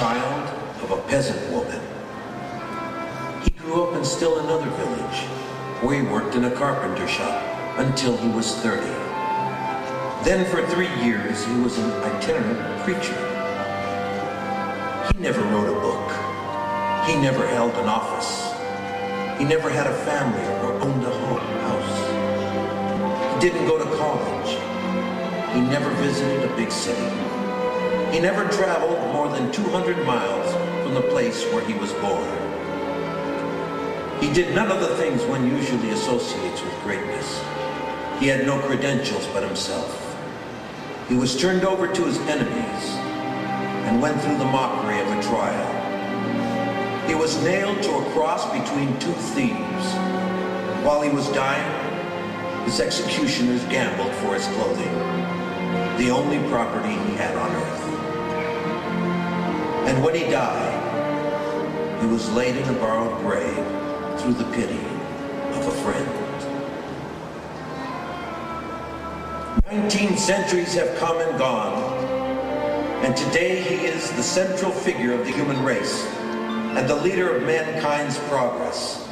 child of a peasant woman. He grew up in still another village, where he worked in a carpenter shop until he was 30. Then for three years, he was an itinerant preacher. He never wrote a book. He never held an office. He never had a family or owned a home, house. He didn't go to college. He never visited a big city. He never traveled more than 200 miles from the place where he was born. He did none of the things one usually associates with greatness. He had no credentials but himself. He was turned over to his enemies and went through the mockery of a trial. He was nailed to a cross between two thieves. While he was dying, his executioners gambled for his clothing, the only property he had. And when he died, he was laid in a borrowed grave through the pity of a friend. Nineteen centuries have come and gone, and today he is the central figure of the human race and the leader of mankind's progress.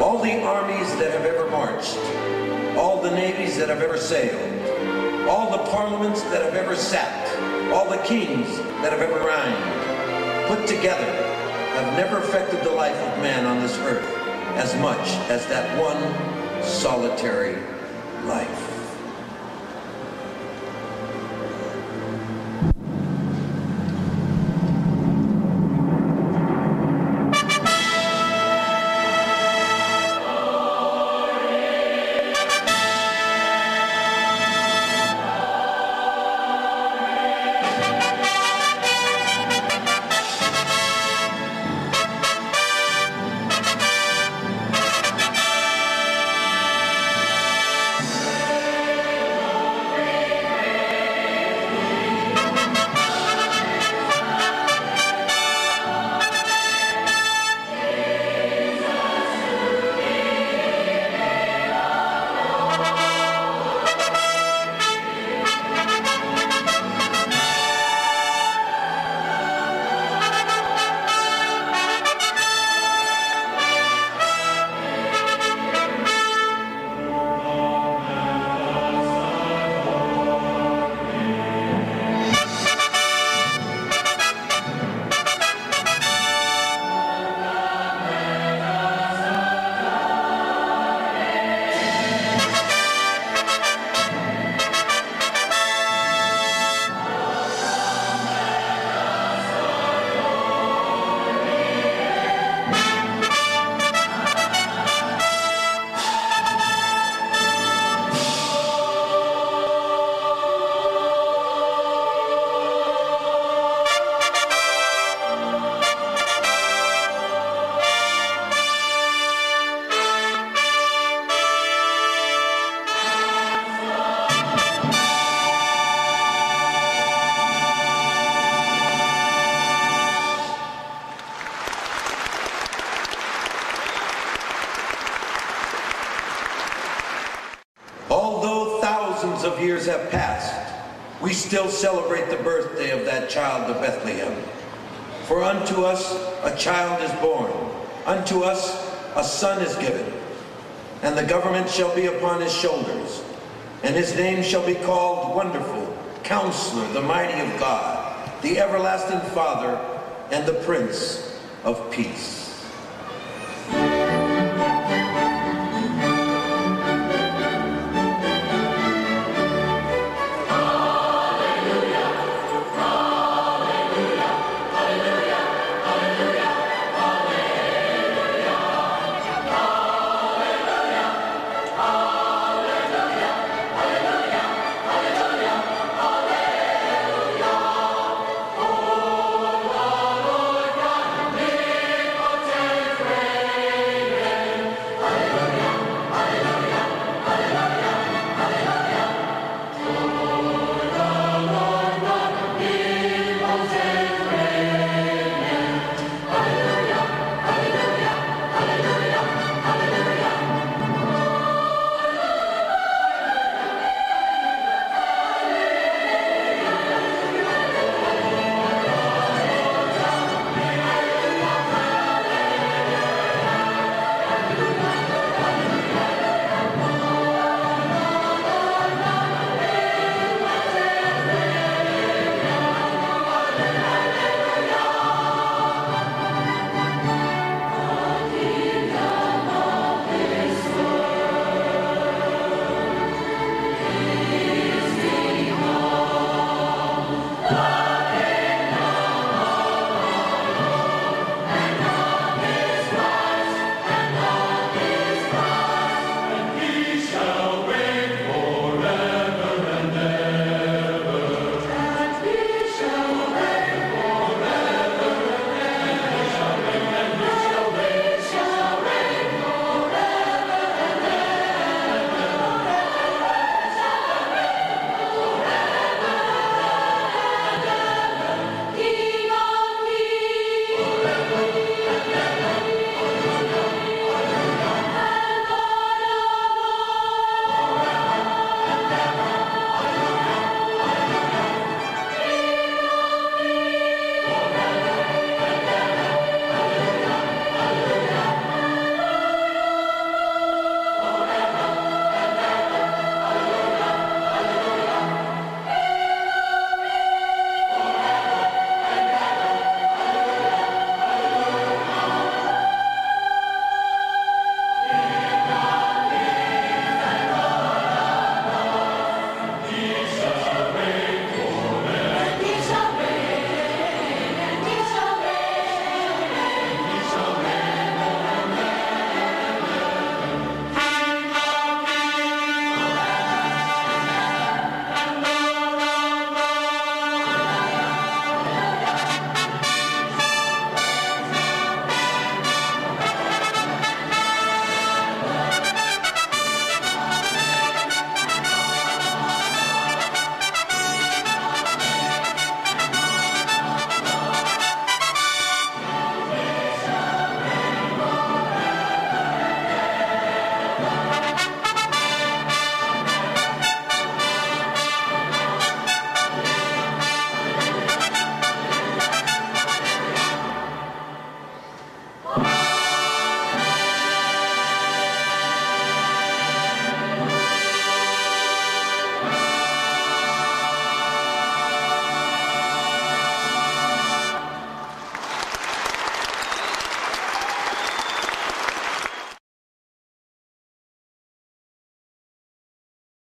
All the armies that have ever marched, all the navies that have ever sailed, all the parliaments that have ever sat, all the kings that have ever reigned, put together, have never affected the life of man on this earth as much as that one solitary life. Years have passed, we still celebrate the birthday of that child of Bethlehem. For unto us a child is born, unto us a son is given, and the government shall be upon his shoulders, and his name shall be called Wonderful, Counselor, the Mighty of God, the Everlasting Father, and the Prince of Peace.